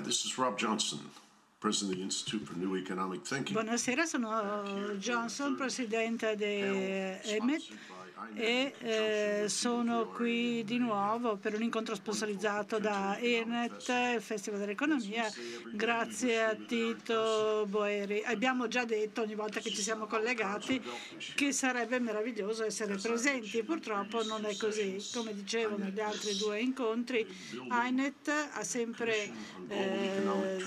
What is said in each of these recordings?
Hi, this is Rob Johnson, President of the Institute for New Economic Thinking. Buonasera, sono Johnson, presidente di EMET e eh, sono qui di nuovo per un incontro sponsorizzato da ENET, il Festival dell'Economia, grazie a Tito Boeri. Abbiamo già detto ogni volta che ci siamo collegati che sarebbe meraviglioso essere presenti, purtroppo non è così. Come dicevo negli altri due incontri, INET ha sempre eh,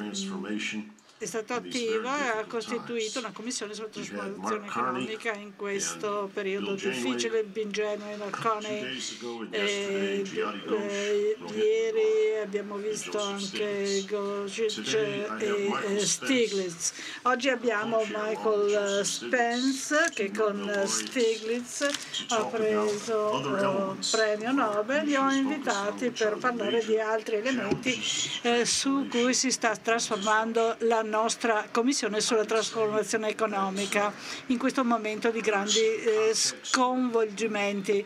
è stato attivo e ha costituito una commissione sulla trasformazione economica in questo periodo difficile. Bingeno Marconi, eh, eh, ieri abbiamo visto anche Gocic e Stiglitz. Oggi abbiamo Michael Spence che con Stiglitz ha preso il premio Nobel. Li ho invitati per parlare di altri elementi eh, su cui si sta trasformando la nostra Commissione sulla trasformazione economica in questo momento di grandi eh, sconvolgimenti.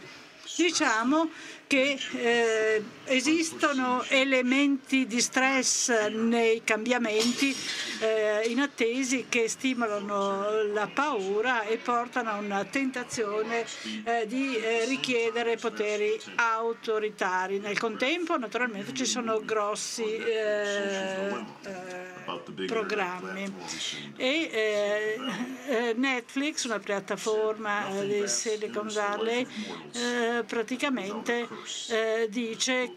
Diciamo che eh, esistono elementi di stress nei cambiamenti eh, inattesi che stimolano la paura e portano a una tentazione eh, di eh, richiedere poteri autoritari. Nel contempo naturalmente ci sono grossi eh, eh, programmi e Netflix, una piattaforma di Silicon Valley, praticamente eh, dice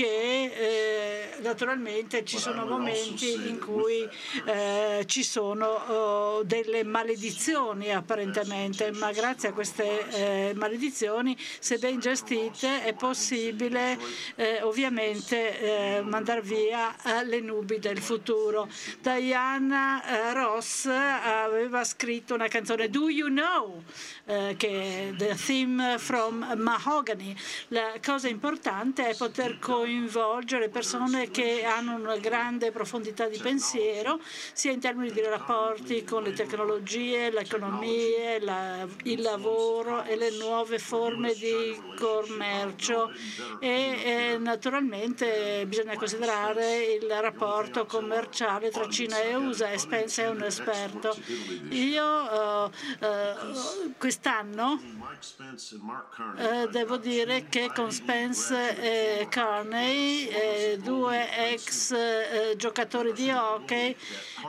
che eh, naturalmente ci sono momenti in cui eh, ci sono oh, delle maledizioni apparentemente, ma grazie a queste eh, maledizioni, se ben gestite, è possibile eh, ovviamente eh, mandare via le nubi del futuro. Diana Ross aveva scritto una canzone Do You Know? che è The Theme from Mahogany. La cosa importante è poter coinvolgere persone che hanno una grande profondità di pensiero, sia in termini di rapporti con le tecnologie, l'economia, la, il lavoro e le nuove forme di commercio. E, e naturalmente bisogna considerare il rapporto commerciale tra Cina e USA e Spence è un esperto. Io uh, uh, quest'anno uh, devo dire che con Spence e Carney, eh, due ex eh, giocatori di hockey,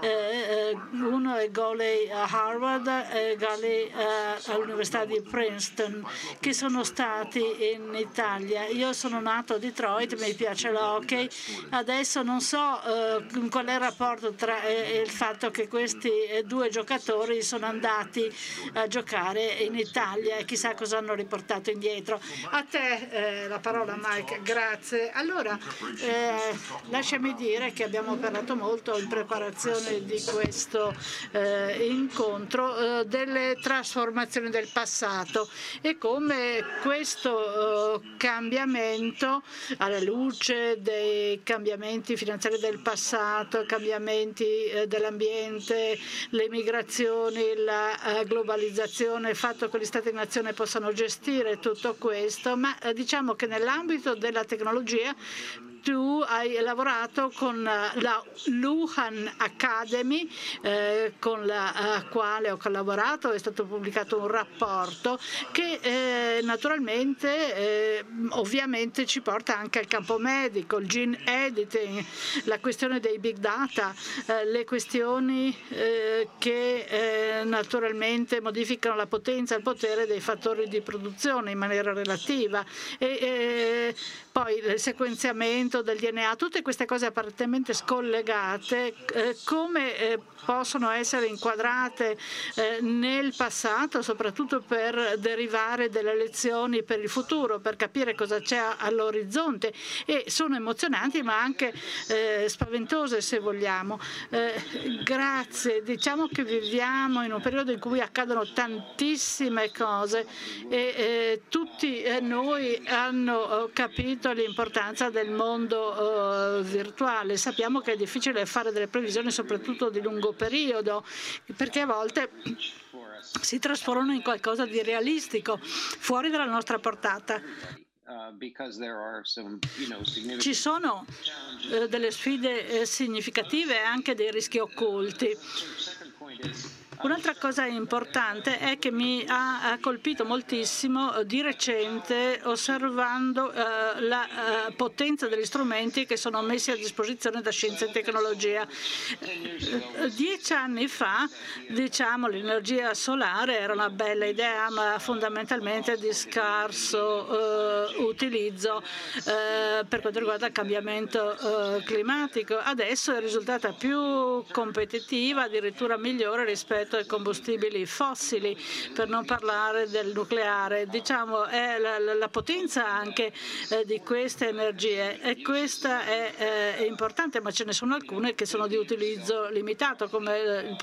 eh, eh uno è Goley a Harvard e Goley eh, all'Università di Princeton, che sono stati in Italia. Io sono nato a Detroit, mi piace l'hockey, adesso non so eh, qual è il rapporto tra il fatto che questi due giocatori sono andati a giocare in Italia e chissà cosa hanno riportato indietro. A te la parola Mike, grazie. Allora, eh, lasciami dire che abbiamo parlato molto in preparazione di questo eh, incontro eh, delle trasformazioni del passato e come questo eh, cambiamento alla luce dei cambiamenti finanziari del passato, cambiamenti eh, dell'ambiente, le migrazioni, la eh, globalizzazione, il fatto che gli Stati nazione possano gestire tutto questo, ma diciamo che nell'ambito della tecnologia quer tu hai lavorato con la Luhan Academy, eh, con la eh, quale ho collaborato, è stato pubblicato un rapporto che eh, naturalmente eh, ovviamente ci porta anche al campo medico, il gene editing, la questione dei big data, eh, le questioni eh, che naturalmente modificano la potenza e il potere dei fattori di produzione in maniera relativa e poi il sequenziamento del DNA, tutte queste cose apparentemente scollegate, eh, come eh, possono essere inquadrate eh, nel passato, soprattutto per derivare delle lezioni per il futuro, per capire cosa c'è all'orizzonte. E sono emozionanti ma anche eh, spaventose se vogliamo. Eh, grazie, diciamo che viviamo in un periodo in cui accadono tantissime cose e eh, tutti noi hanno capito capito l'importanza del mondo uh, virtuale. Sappiamo che è difficile fare delle previsioni soprattutto di lungo periodo perché a volte si trasformano in qualcosa di realistico, fuori dalla nostra portata. Ci sono eh, delle sfide eh, significative e anche dei rischi occulti. Un'altra cosa importante è che mi ha colpito moltissimo eh, di recente osservando eh, la eh, potenza degli strumenti che sono messi a disposizione da scienza e tecnologia. Dieci anni fa, diciamo, l'energia solare era una bella idea, ma fondamentalmente di scarso utilizzo per quanto riguarda il cambiamento climatico. Adesso è risultata più competitiva, addirittura migliore rispetto rispetto ai combustibili fossili, per non parlare del nucleare. Diciamo, è la, la potenza anche eh, di queste energie e questa è, eh, è, importante, ma ce ne sono alcune che sono di utilizzo limitato, come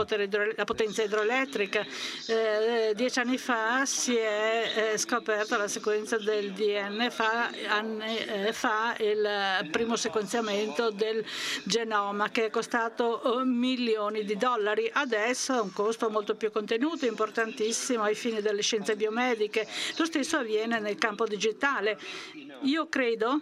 la potenza idroelettrica. Eh, dieci anni fa si è eh, scoperta la sequenza del DNA, fa, anni eh, fa il primo sequenziamento del genoma che è costato oh, milioni di dollari. Adesso ha un costo costo molto più contenuto, importantissimo ai fini delle scienze biomediche. Lo stesso avviene nel campo digitale. Io credo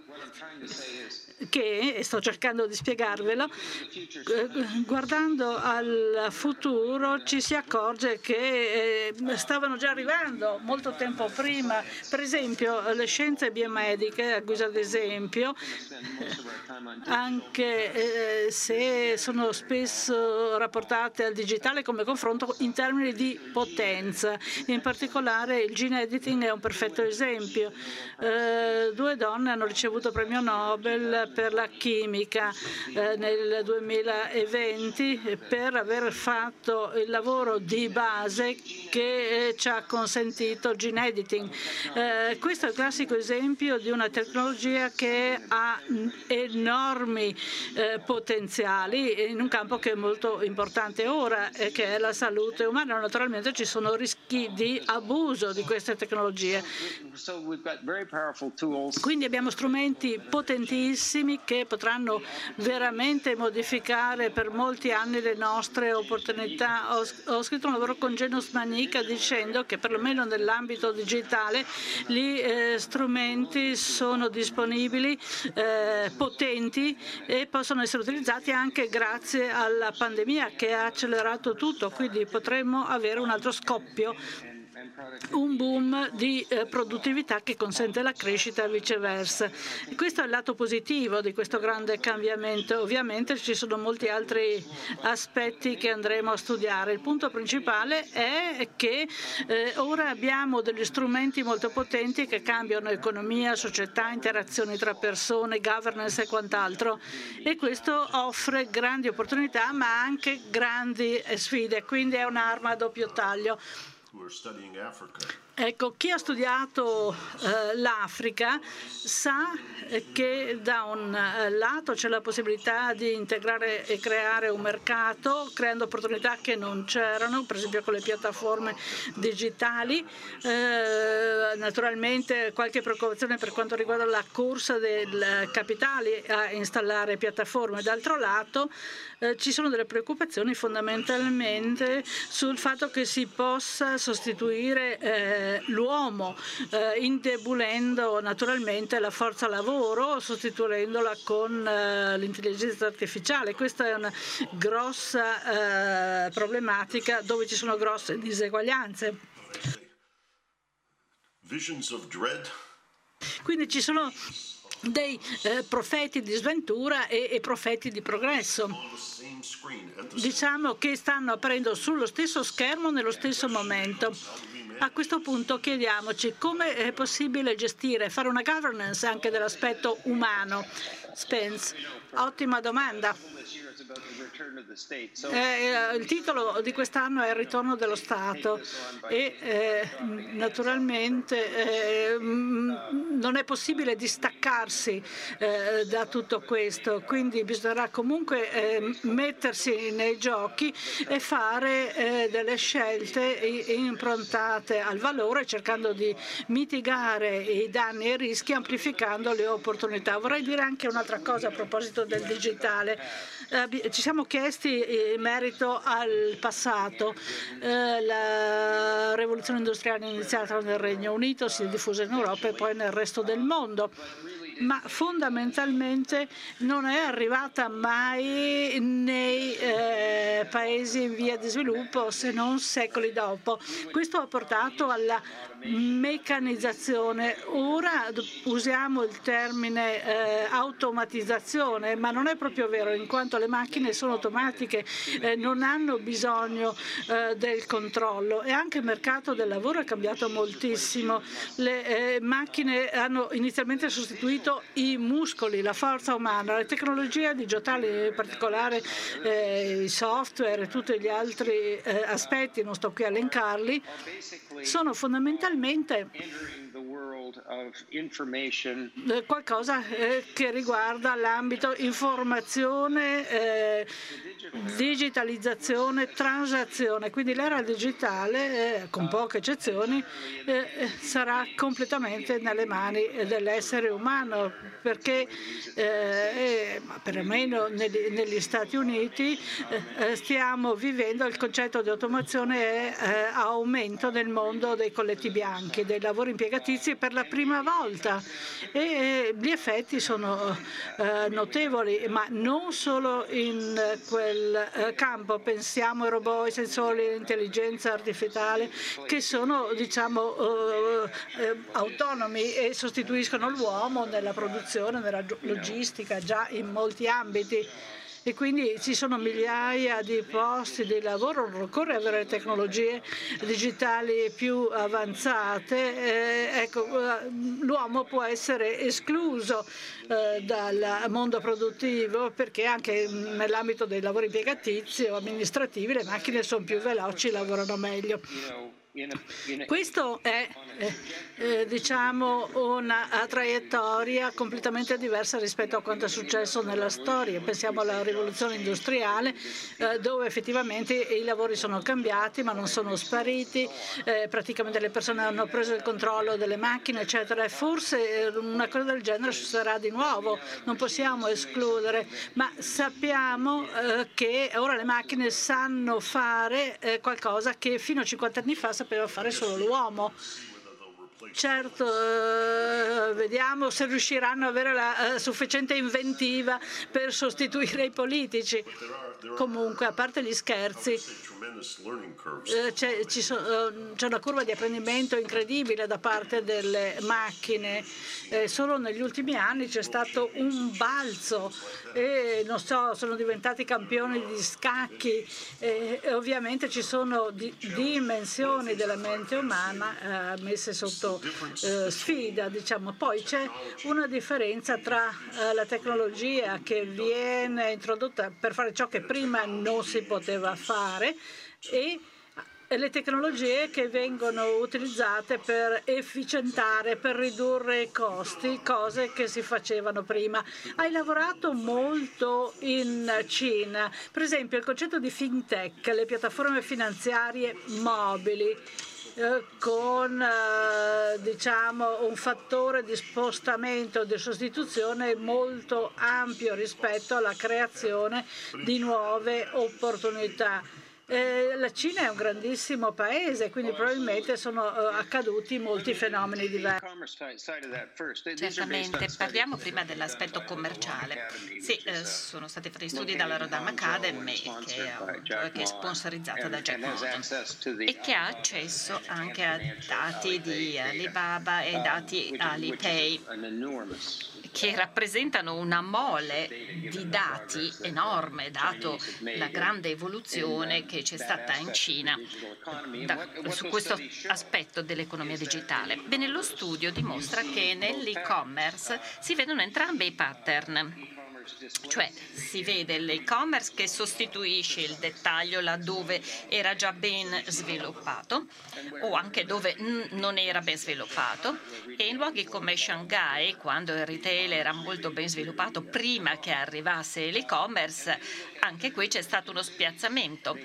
che, e sto cercando di spiegarvelo, eh, guardando al futuro ci si accorge che eh, stavano già arrivando molto tempo prima, per esempio le scienze biomediche, a guisa d'esempio, anche eh, se sono spesso rapportate al digitale come confronto in termini di potenza. In particolare il gene editing è un perfetto esempio. Due donne hanno ricevuto premio Nobel per la chimica eh, nel 2020 per aver fatto il lavoro di base che eh, ci ha consentito gene editing. Eh, questo è il classico esempio di una tecnologia che ha enormi eh, potenziali in un campo che è molto importante ora, che è la salute umana. Naturalmente ci sono rischi di abuso di queste tecnologie. Quindi abbiamo strumenti potentissimi problemi che potranno veramente modificare per molti anni le nostre opportunità. Ho, ho scritto un lavoro con Genus Manica dicendo che perlomeno nell'ambito digitale gli eh, strumenti sono disponibili, eh, potenti e possono essere utilizzati anche grazie alla pandemia che ha accelerato tutto, quindi potremmo avere un altro scoppio un boom di eh, produttività che consente la crescita e viceversa. Questo è il lato positivo di questo grande cambiamento. Ovviamente ci sono molti altri aspetti che andremo a studiare. Il punto principale è che eh, ora abbiamo degli strumenti molto potenti che cambiano economia, società, interazioni tra persone, governance e quant'altro e questo offre grandi opportunità ma anche grandi sfide, quindi è un'arma a doppio taglio. who are studying Africa. Ecco, chi ha studiato eh, l'Africa sa che da un eh, lato c'è la possibilità di integrare e creare un mercato creando opportunità che non c'erano, per esempio con le piattaforme digitali. Eh, naturalmente qualche preoccupazione per quanto riguarda la corsa dei capitali a installare piattaforme. D'altro lato eh, ci sono delle preoccupazioni fondamentalmente sul fatto che si possa sostituire eh, l'uomo, eh, indebolendo naturalmente la forza lavoro, sostituendola con eh, l'intelligenza artificiale. Questa è una grossa eh, problematica dove ci sono grosse diseguaglianze. Quindi ci sono dei eh, profeti di sventura e, e, profeti di progresso. Diciamo che stanno apparendo sullo stesso schermo nello stesso momento. A questo punto chiediamoci come è possibile gestire, fare una governance anche dell'aspetto umano. Spence, ottima domanda. Eh, eh, il titolo di quest'anno è Il ritorno dello Stato e eh, naturalmente eh, non è possibile distaccarsi eh, da tutto questo, quindi bisognerà comunque eh, mettersi nei giochi e fare delle scelte improntate al valore cercando di mitigare i danni e i rischi amplificando le opportunità. Vorrei dire anche un'altra cosa a proposito del digitale ci siamo chiesti in merito al passato. Eh, la rivoluzione industriale è iniziata nel Regno Unito, si è diffusa in Europa e poi nel resto del mondo ma fondamentalmente non è arrivata mai nei eh, paesi in via di sviluppo se non secoli dopo. Questo ha portato alla meccanizzazione. Ora usiamo il termine eh, automatizzazione, ma non è proprio vero, in quanto le macchine sono automatiche, eh, non hanno bisogno eh, del controllo e anche il mercato del lavoro è cambiato moltissimo. Le eh, macchine hanno inizialmente sostituito i muscoli, la forza umana, le tecnologie digitali, in particolare eh, i software e tutti gli altri eh, aspetti, non sto qui a elencarli, sono fondamentalmente eh, qualcosa eh, che riguarda l'ambito informazione, eh, digitalizzazione, transazione. Quindi l'era digitale, eh, con poche eccezioni, eh, sarà completamente nelle mani dell'essere umano, perché perlomeno negli, negli, Stati Uniti stiamo vivendo il concetto di automazione e aumento nel mondo dei colletti bianchi, dei lavori impiegatizi per la prima volta e gli effetti sono eh, notevoli, ma non solo in quel eh, campo. Pensiamo ai robot, ai sensori, all'intelligenza artificiale che sono diciamo, eh, autonomi e sostituiscono l'uomo nella produzione, nella logistica, già in molti ambiti e quindi ci sono migliaia di posti di lavoro, non occorre avere tecnologie digitali più avanzate, eh, ecco, l'uomo può essere escluso eh, dal mondo produttivo perché anche nell'ambito dei lavori impiegatizi o amministrativi le macchine sono più veloci, lavorano meglio. Questo è eh, eh, diciamo una traiettoria completamente diversa rispetto a quanto è successo nella storia. Pensiamo alla rivoluzione industriale eh, dove effettivamente i lavori sono cambiati ma non sono spariti, eh, praticamente le persone hanno preso il controllo delle macchine eccetera e forse eh, una cosa del genere succederà di nuovo, non possiamo escludere, ma sappiamo eh, che ora le macchine sanno fare qualcosa che fino a 50 anni fa sapeva fare solo l'uomo. Certo, eh, vediamo se riusciranno ad avere la eh, sufficiente inventiva per sostituire i politici. Comunque, a parte gli scherzi, c'è, so, c'è, una curva di apprendimento incredibile da parte delle macchine. Eh, solo negli ultimi anni c'è stato un balzo e non so, sono diventati campioni di scacchi e, e ovviamente ci sono di, dimensioni della mente umana eh, messe sotto eh, sfida. Diciamo. Poi c'è una differenza tra eh, la tecnologia che viene introdotta per fare ciò che prima non si poteva fare e le tecnologie che vengono utilizzate per efficientare, per ridurre i costi, cose che si facevano prima. Hai lavorato molto in Cina, per esempio il concetto di fintech, le piattaforme finanziarie mobili eh, con eh, diciamo, un fattore di spostamento, di sostituzione molto ampio rispetto alla creazione di nuove opportunità. Eh, la Cina è un grandissimo paese, quindi probabilmente sono eh, accaduti molti fenomeni diversi. Certamente, parliamo prima dell'aspetto commerciale. Sì, eh, sono stati fatti studi dalla Rodam Academy, che è, che è sponsorizzata da Jack Morton, e che ha accesso anche a dati di Alibaba e dati Alipay che rappresentano una mole di dati enorme, dato la grande evoluzione che c'è stata in Cina da, su questo aspetto dell'economia digitale. Bene, lo studio dimostra che nell'e-commerce si vedono entrambi i pattern cioè si vede l'e-commerce che sostituisce il dettaglio laddove era già ben sviluppato o anche dove non era ben sviluppato e in luoghi come Shanghai, quando il retail era molto ben sviluppato prima che arrivasse l'e-commerce, anche qui c'è stato uno spiazzamento.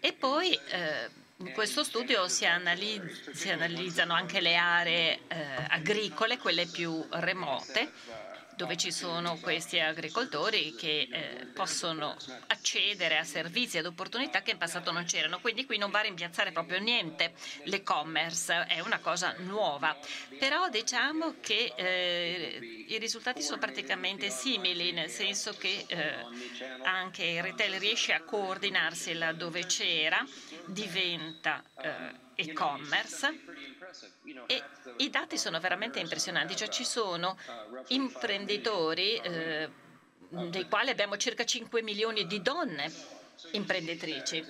E poi eh, in questo studio si, analizz si, analizzano anche le aree eh, agricole, quelle più remote, dove ci sono questi agricoltori che eh, possono accedere a servizi ed opportunità che in passato non c'erano. Quindi qui non va a rimpiazzare proprio niente l'e-commerce, è una cosa nuova. Però diciamo che eh, i risultati sono praticamente simili, nel senso che eh, anche il retail riesce a coordinarsi laddove c'era, diventa eh, e-commerce e i dati sono veramente impressionanti, cioè ci sono imprenditori eh, dei quali abbiamo circa 5 milioni di donne imprenditrici.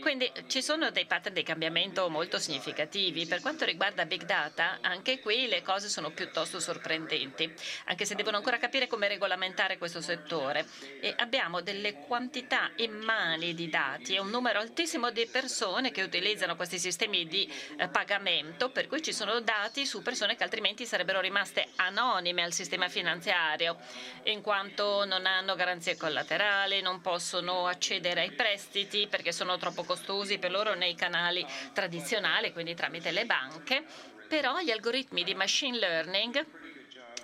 Quindi ci sono dei pattern di cambiamento molto significativi. Per quanto riguarda Big Data, anche qui le cose sono piuttosto sorprendenti, anche se devono ancora capire come regolamentare questo settore. E abbiamo delle quantità immani di dati e un numero altissimo di persone che utilizzano questi sistemi di eh, pagamento, per cui ci sono dati su persone che altrimenti sarebbero rimaste anonime al sistema finanziario, in quanto non hanno garanzie collaterali, non possono accedere ai prestiti perché sono troppo costosi per loro nei canali tradizionali, quindi tramite le banche, però gli algoritmi di machine learning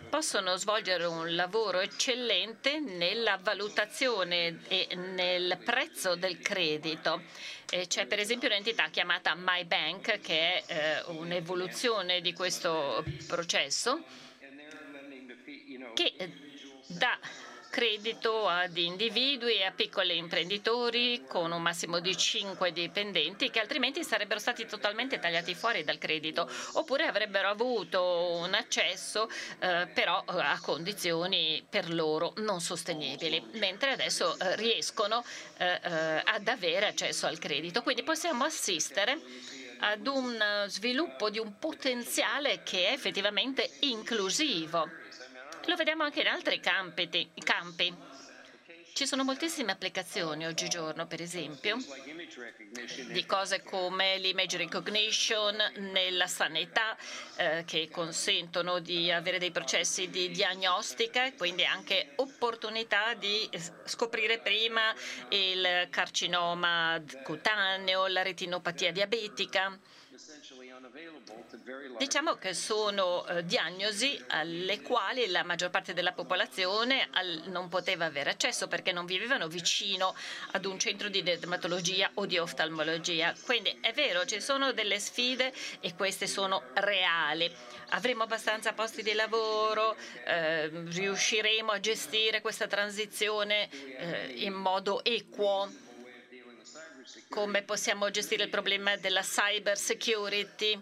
possono svolgere un lavoro eccellente nella valutazione e nel prezzo del credito. C'è per esempio un'entità chiamata MyBank che è eh, un'evoluzione di questo processo che dà credito ad individui e a piccoli imprenditori con un massimo di 5 dipendenti che altrimenti sarebbero stati totalmente tagliati fuori dal credito oppure avrebbero avuto un accesso eh, però a condizioni per loro non sostenibili, mentre adesso eh, riescono eh, eh ad avere accesso al credito. Quindi possiamo assistere ad un sviluppo di un potenziale che è effettivamente inclusivo lo vediamo anche in altri campi. Ci sono moltissime applicazioni oggigiorno, per esempio, di cose come l'image recognition nella sanità, eh, che consentono di avere dei processi di diagnostica e quindi anche opportunità di scoprire prima il carcinoma cutaneo, la retinopatia diabetica. Diciamo che sono eh, diagnosi alle quali la maggior parte della popolazione non poteva avere accesso perché non vivevano vicino ad un centro di dermatologia o di oftalmologia. Quindi è vero, ci sono delle sfide e queste sono reali. Avremo abbastanza posti di lavoro, eh, riusciremo a gestire questa transizione eh, in modo equo come possiamo gestire il problema della cyber security.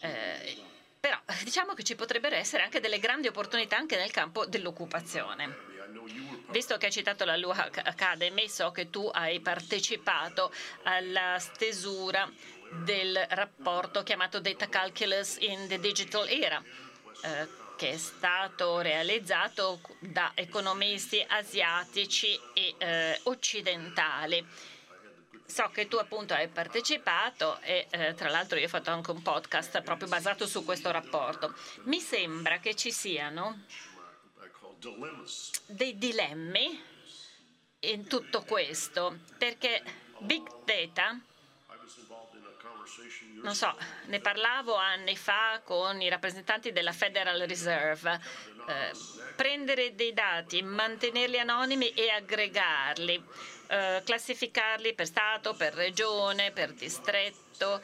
Eh, però diciamo che ci potrebbero essere anche delle grandi opportunità anche nel campo dell'occupazione. Visto che hai citato la Lua Academy, so che tu hai partecipato alla stesura del rapporto chiamato Data Calculus in the Digital Era, eh, che è stato realizzato da economisti asiatici e eh, occidentali So che tu appunto hai partecipato e eh, tra l'altro io ho fatto anche un podcast proprio basato su questo rapporto. Mi sembra che ci siano dei dilemmi in tutto questo, perché Big Data, non so, ne parlavo anni fa con i rappresentanti della Federal Reserve, eh, prendere dei dati, mantenerli anonimi e aggregarli eh, classificarli per Stato, per regione, per distretto.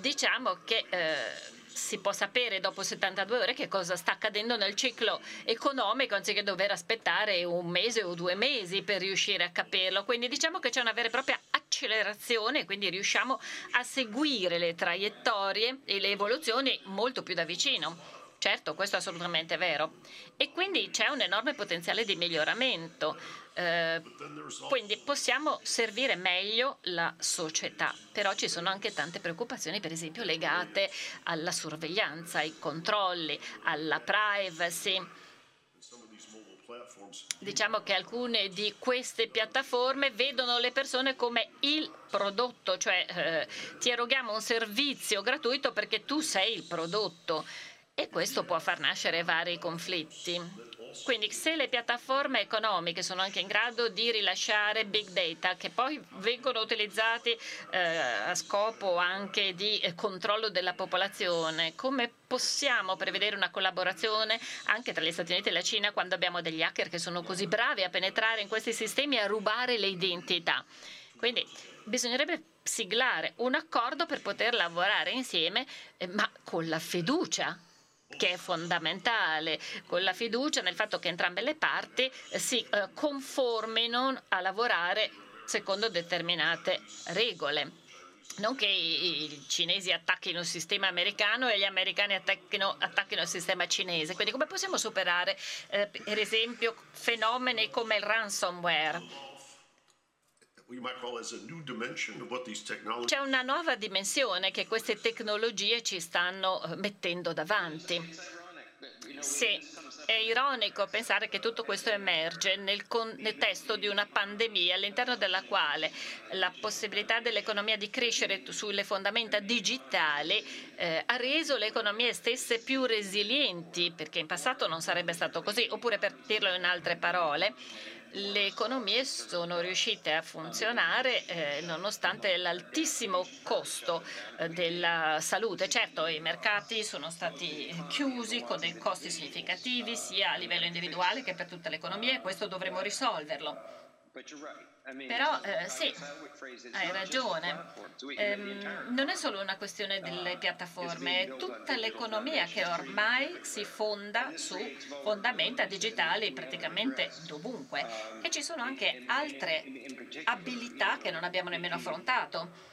Diciamo che eh, si può sapere dopo 72 ore che cosa sta accadendo nel ciclo economico anziché dover aspettare un mese o due mesi per riuscire a capirlo. Quindi diciamo che c'è una vera e propria accelerazione, quindi riusciamo a seguire le traiettorie e le evoluzioni molto più da vicino. Certo, questo è assolutamente vero. E quindi c'è un enorme potenziale di miglioramento. Eh, quindi possiamo servire meglio la società, però ci sono anche tante preoccupazioni, per esempio legate alla sorveglianza, ai controlli, alla privacy. Diciamo che alcune di queste piattaforme vedono le persone come il prodotto, cioè eh, ti eroghiamo un servizio gratuito perché tu sei il prodotto e questo può far nascere vari conflitti. Quindi se le piattaforme economiche sono anche in grado di rilasciare big data che poi vengono utilizzati eh, a scopo anche di eh, controllo della popolazione, come possiamo prevedere una collaborazione anche tra gli Stati Uniti e la Cina quando abbiamo degli hacker che sono così bravi a penetrare in questi sistemi e a rubare le identità? Quindi bisognerebbe siglare un accordo per poter lavorare insieme, eh, ma con la fiducia che è fondamentale, con la fiducia nel fatto che entrambe le parti eh, si eh, conformino a lavorare secondo determinate regole. Non che i cinesi attacchino il sistema americano e gli americani attacchino, attacchino il sistema cinese. Quindi come possiamo superare, eh, per esempio, fenomeni come il ransomware? C'è una nuova dimensione che queste tecnologie ci stanno eh, mettendo davanti. Sì, è ironico pensare che tutto questo emerge nel contesto di una pandemia all'interno della quale la possibilità dell'economia di crescere sulle fondamenta digitali eh, ha reso le economie stesse più resilienti, perché in passato non sarebbe stato così, oppure per dirlo in altre parole, le economie sono riuscite a funzionare eh, nonostante l'altissimo costo eh, della salute. Certo, i mercati sono stati chiusi con dei costi significativi sia a livello individuale che per tutta l'economia e questo dovremo risolverlo. Però eh, sì, hai ragione. Eh, non è solo una questione delle piattaforme, è tutta l'economia che ormai si fonda su fondamenta digitali praticamente dovunque. E ci sono anche altre abilità che non abbiamo nemmeno affrontato.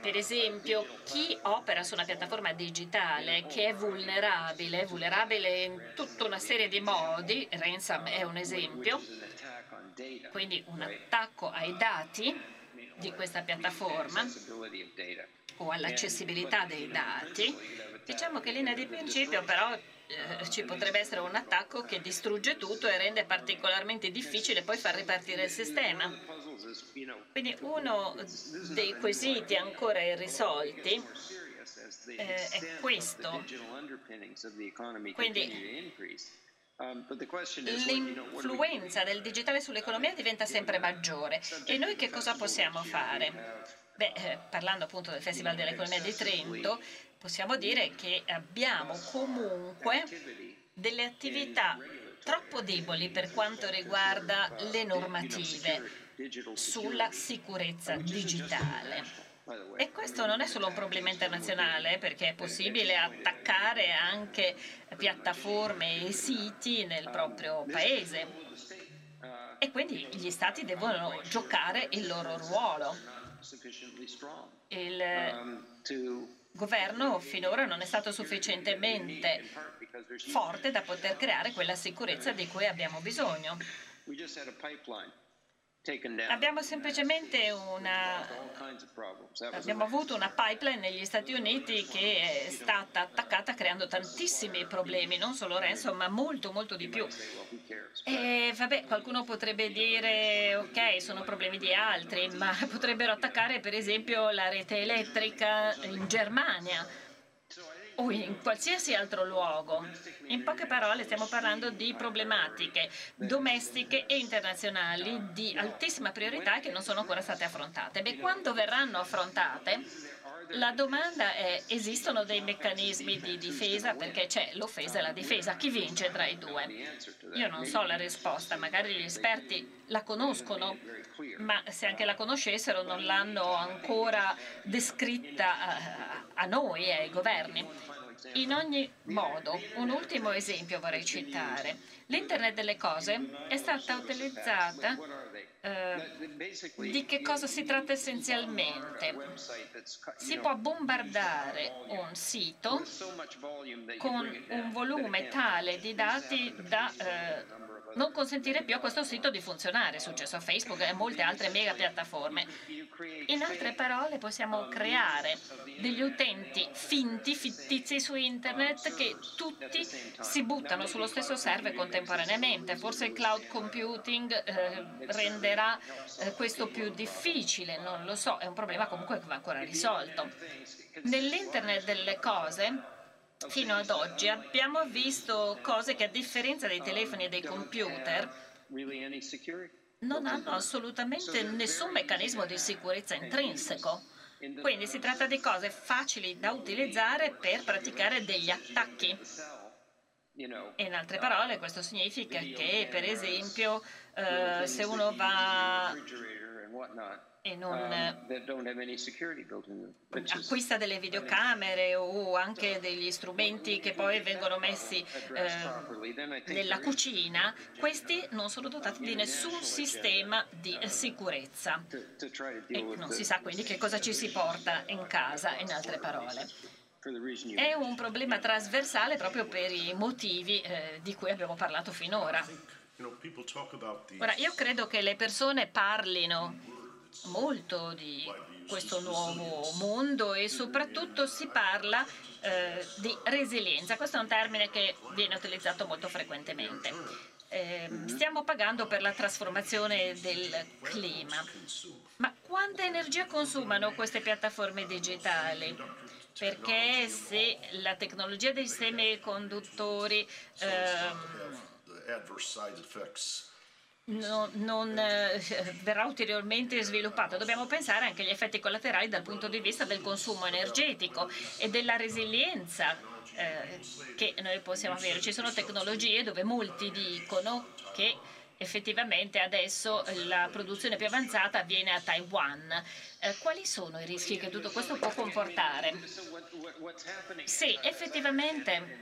Per esempio, chi opera su una piattaforma digitale che è vulnerabile, vulnerabile in tutta una serie di modi, Ransom è un esempio, quindi un attacco ai dati di questa piattaforma o all'accessibilità dei dati, diciamo che in linea di principio però eh, ci potrebbe essere un attacco che distrugge tutto e rende particolarmente difficile poi far ripartire il sistema. Quindi uno dei quesiti ancora irrisolti eh, è questo. Quindi L'influenza del digitale sull'economia diventa sempre maggiore e noi che cosa possiamo fare? Beh, eh, parlando appunto del Festival dell'Economia di Trento, possiamo dire che abbiamo comunque delle attività troppo deboli per quanto riguarda le normative sulla sicurezza digitale. E questo non è solo un problema internazionale, perché è possibile attaccare anche piattaforme e siti nel proprio paese. E quindi gli Stati devono giocare il loro ruolo. Il governo finora non è stato sufficientemente forte da poter creare quella sicurezza di cui abbiamo bisogno. Abbiamo semplicemente una, abbiamo avuto una pipeline negli Stati Uniti che è stata attaccata creando tantissimi problemi, non solo ransom, ma molto, molto di più. E vabbè, qualcuno potrebbe dire, ok, sono problemi di altri, ma potrebbero attaccare per esempio la rete elettrica in Germania o in qualsiasi altro luogo. In poche parole stiamo parlando di problematiche domestiche e internazionali di altissima priorità che non sono ancora state affrontate. Beh, quando verranno affrontate, la domanda è, esistono dei meccanismi di difesa? Perché c'è l'offesa e la difesa. Chi vince tra i due? Io non so la risposta, magari gli esperti la conoscono, ma se anche la conoscessero non l'hanno ancora descritta a, a noi e ai governi. In ogni modo, un ultimo esempio vorrei citare. L'Internet delle cose è stata utilizzata eh, di che cosa si tratta essenzialmente? Si può bombardare un sito con un volume tale di dati da eh, non consentire più a questo sito di funzionare. È successo a Facebook e a molte altre mega piattaforme. In altre parole, possiamo creare degli utenti finti, fittizi su internet che tutti si buttano sullo stesso server contemporaneamente. Forse il cloud computing eh, renderà eh, questo più difficile, non lo so, è un problema comunque che va ancora risolto. Nell'internet delle cose fino ad oggi abbiamo visto cose che a differenza dei telefoni e dei computer non hanno assolutamente nessun meccanismo di sicurezza intrinseco. Quindi si tratta di cose facili da utilizzare per praticare degli attacchi. In altre parole, questo significa che, per esempio, eh, se uno va e non um, acquista delle videocamere o anche degli strumenti che poi vengono messi eh, nella cucina, questi non sono dotati di nessun sistema di sicurezza e non si sa quindi che cosa ci si porta in casa, in altre parole. È un problema trasversale proprio per i motivi eh, di cui abbiamo parlato finora. Ora, io credo che le persone parlino molto di questo nuovo mondo e soprattutto si parla eh, di resilienza. Questo è un termine che viene utilizzato molto frequentemente. Eh, stiamo pagando per la trasformazione del clima. Ma quanta energia consumano queste piattaforme digitali? Perché se la tecnologia dei semiconduttori ehm, non, non eh, verrà ulteriormente sviluppato. Dobbiamo pensare anche agli effetti collaterali dal punto di vista del consumo energetico e della resilienza eh, che noi possiamo avere. Ci sono tecnologie dove molti dicono che effettivamente adesso la produzione più avanzata avviene a Taiwan. Eh, quali sono i rischi che tutto questo può comportare? Sì, effettivamente,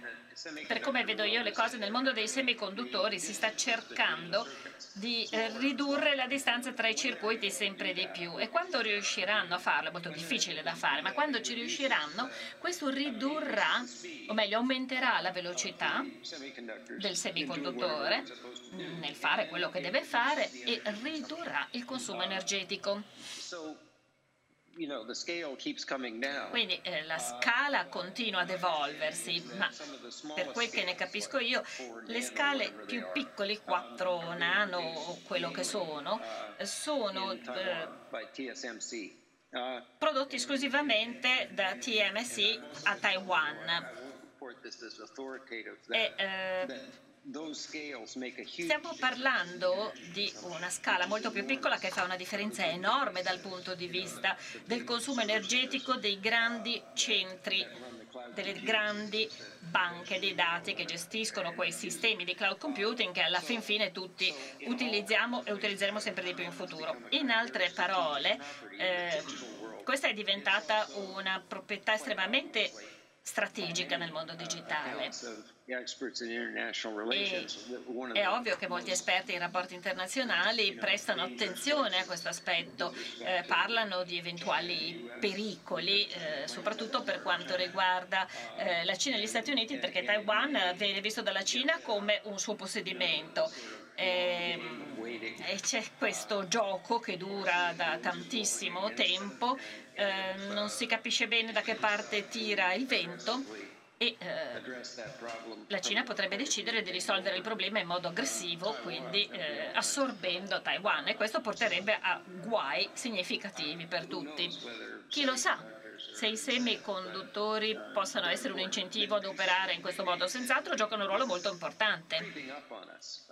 per come vedo io le cose nel mondo dei semiconduttori, si sta cercando di eh, ridurre la distanza tra i circuiti sempre di più e quando riusciranno a farlo, è molto difficile da fare, ma quando ci riusciranno, questo ridurrà, o meglio aumenterà la velocità del semiconduttore nel fare quello che deve fare e ridurrà il consumo energetico. Quindi eh, la scala continua ad evolversi, ma per quel che ne capisco io, le scale più piccole, 4 nano o quello che sono, sono eh, prodotti esclusivamente da TMC a Taiwan. E, eh, Stiamo parlando di una scala molto più piccola che fa una differenza enorme dal punto di vista del consumo energetico dei grandi centri delle grandi banche di dati che gestiscono quei sistemi di cloud computing che alla fin fine tutti utilizziamo e utilizzeremo sempre di più in futuro. In altre parole, eh, questa è diventata una proprietà estremamente strategica nel mondo digitale. E è ovvio che molti esperti in rapporti internazionali prestano attenzione a questo aspetto, eh, parlano di eventuali pericoli, eh, soprattutto per quanto riguarda eh, la Cina e gli Stati Uniti, perché Taiwan viene visto dalla Cina come un suo possedimento. Ehm, e c'è questo gioco che dura da tantissimo tempo, eh, non si capisce bene da che parte tira il vento e eh, la Cina potrebbe decidere di risolvere il problema in modo aggressivo, quindi eh, assorbendo Taiwan e questo porterebbe a guai significativi per tutti. Chi lo sa? Se i semiconduttori possano essere un incentivo ad operare in questo modo, senz'altro giocano un ruolo molto importante.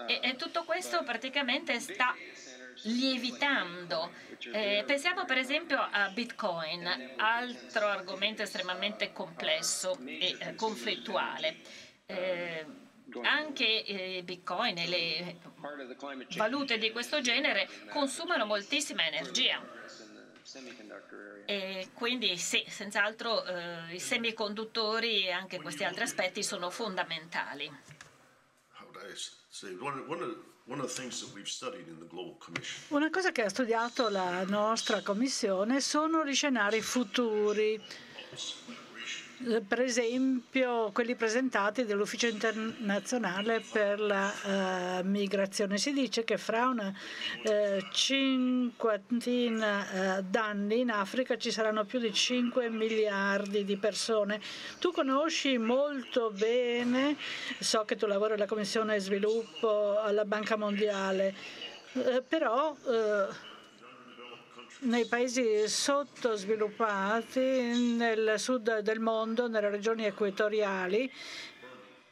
E, e tutto questo praticamente sta lievitando. Eh, pensiamo per esempio a Bitcoin, altro argomento estremamente complesso e eh, conflittuale. Eh, anche eh, Bitcoin e le valute di questo genere consumano moltissima energia. E quindi sì, senz'altro eh, i semiconduttori e anche questi altri aspetti sono fondamentali. Una cosa che ha studiato la nostra commissione sono gli scenari futuri per esempio quelli presentati dall'Ufficio internazionale per la uh, migrazione. Si dice che fra una uh, cinquantina uh, d'anni in Africa ci saranno più di 5 miliardi di persone. Tu conosci molto bene, so che tu lavori alla Commissione Sviluppo alla Banca Mondiale, però nei paesi sottosviluppati, nel sud del mondo, nelle regioni equatoriali,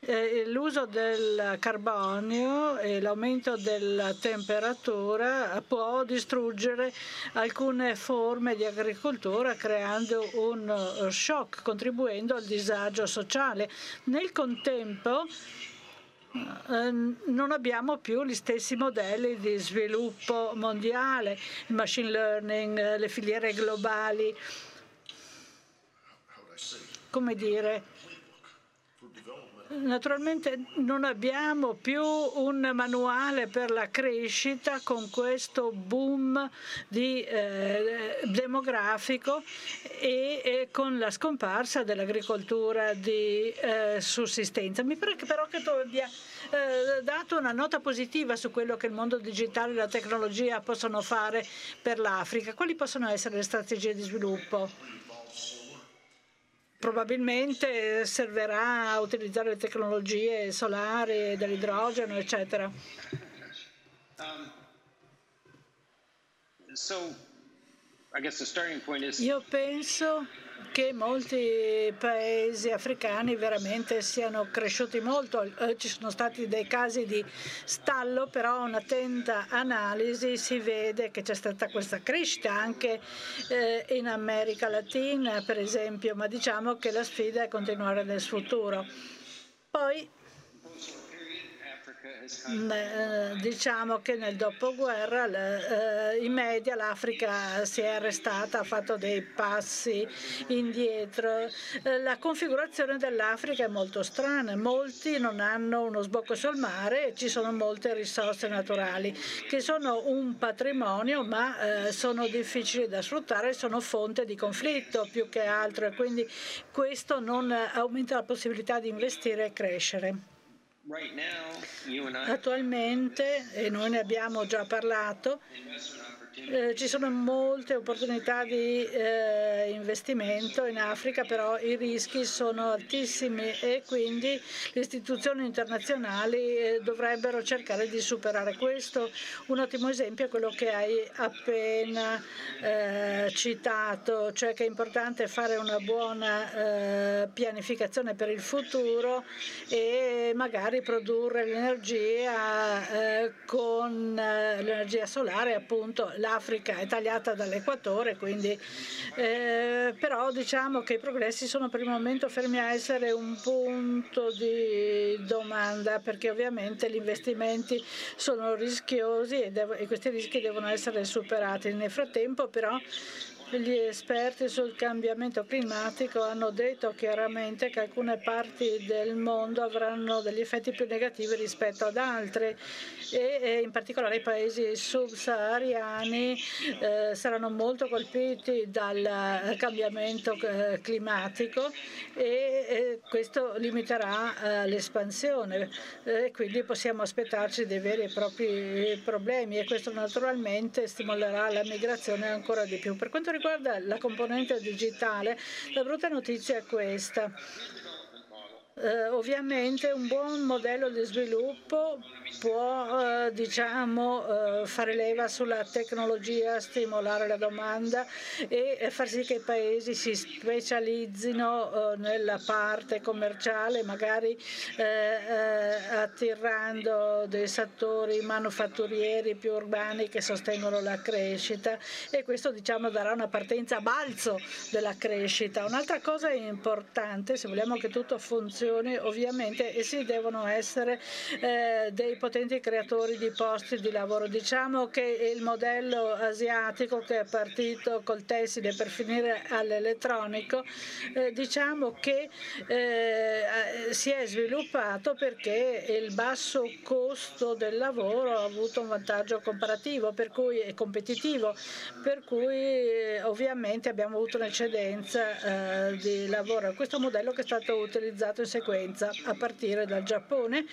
eh, l'uso del carbonio e l'aumento della temperatura può distruggere alcune forme di agricoltura creando un shock, contribuendo al disagio sociale. Nel contempo non abbiamo più gli stessi modelli di sviluppo mondiale, il machine learning, le filiere globali, come dire, Naturalmente non abbiamo più un manuale per la crescita con questo boom di, eh, demografico e, e, con la scomparsa dell'agricoltura di eh, sussistenza. Mi pare però che tu abbia eh, dato una nota positiva su quello che il mondo digitale e la tecnologia possono fare per l'Africa. Quali possono essere le strategie di sviluppo? Probabilmente servirà a utilizzare le tecnologie solari, dell'idrogeno, eccetera. Io penso che molti paesi africani veramente siano cresciuti molto. Eh, ci sono stati dei casi di stallo, però un'attenta analisi si vede che c'è stata questa crescita anche eh, in America Latina, per esempio, ma diciamo che la sfida è continuare nel futuro. Poi eh, diciamo che nel dopoguerra eh, in media l'Africa si è arrestata, ha fatto dei passi indietro. Eh, la configurazione dell'Africa è molto strana, molti non hanno uno sbocco sul mare e ci sono molte risorse naturali che sono un patrimonio ma sono difficili da sfruttare, sono fonte di conflitto più che altro e quindi questo non aumenta la possibilità di investire e crescere. Attualmente, e noi ne abbiamo già parlato, eh, ci sono molte opportunità di eh, investimento in Africa, però i rischi sono altissimi e quindi le istituzioni internazionali eh, dovrebbero cercare di superare questo. Un ottimo esempio è quello che hai appena eh, citato, cioè che è importante fare una buona eh, pianificazione per il futuro e magari produrre l'energia eh, con l'energia solare, appunto l'Africa è tagliata dall'equatore, quindi, eh, però diciamo che i progressi sono per il momento fermi a essere un punto di domanda perché ovviamente gli investimenti sono rischiosi e, e questi rischi devono essere superati. Nel frattempo però gli esperti sul cambiamento climatico hanno detto chiaramente che alcune parti del mondo avranno degli effetti più negativi rispetto ad altre e, in particolare i paesi subsahariani eh, saranno molto colpiti dal cambiamento eh, climatico e, questo limiterà eh, l'espansione e quindi possiamo aspettarci dei veri e propri problemi e questo naturalmente stimolerà la migrazione ancora di più. Per quanto riguarda la componente digitale, la brutta notizia è questa. Eh, ovviamente un buon modello di sviluppo può eh, diciamo, eh, fare leva sulla tecnologia, stimolare la domanda e far sì che i paesi si specializzino eh, nella parte commerciale, magari eh, eh, attirando dei settori manufatturieri più urbani che sostengono la crescita e questo diciamo, darà una partenza a balzo della crescita. Un'altra cosa importante, se vogliamo che tutto funzioni, ovviamente essi devono essere eh, dei potenti creatori di posti di lavoro. Diciamo che il modello asiatico che è partito col tessile per finire all'elettronico, eh, diciamo che eh, si è sviluppato perché il basso costo del lavoro ha avuto un vantaggio comparativo per cui è competitivo, per cui eh, ovviamente abbiamo avuto un'eccedenza eh, di lavoro. Questo modello che è stato utilizzato in conseguenza a partire dal Giappone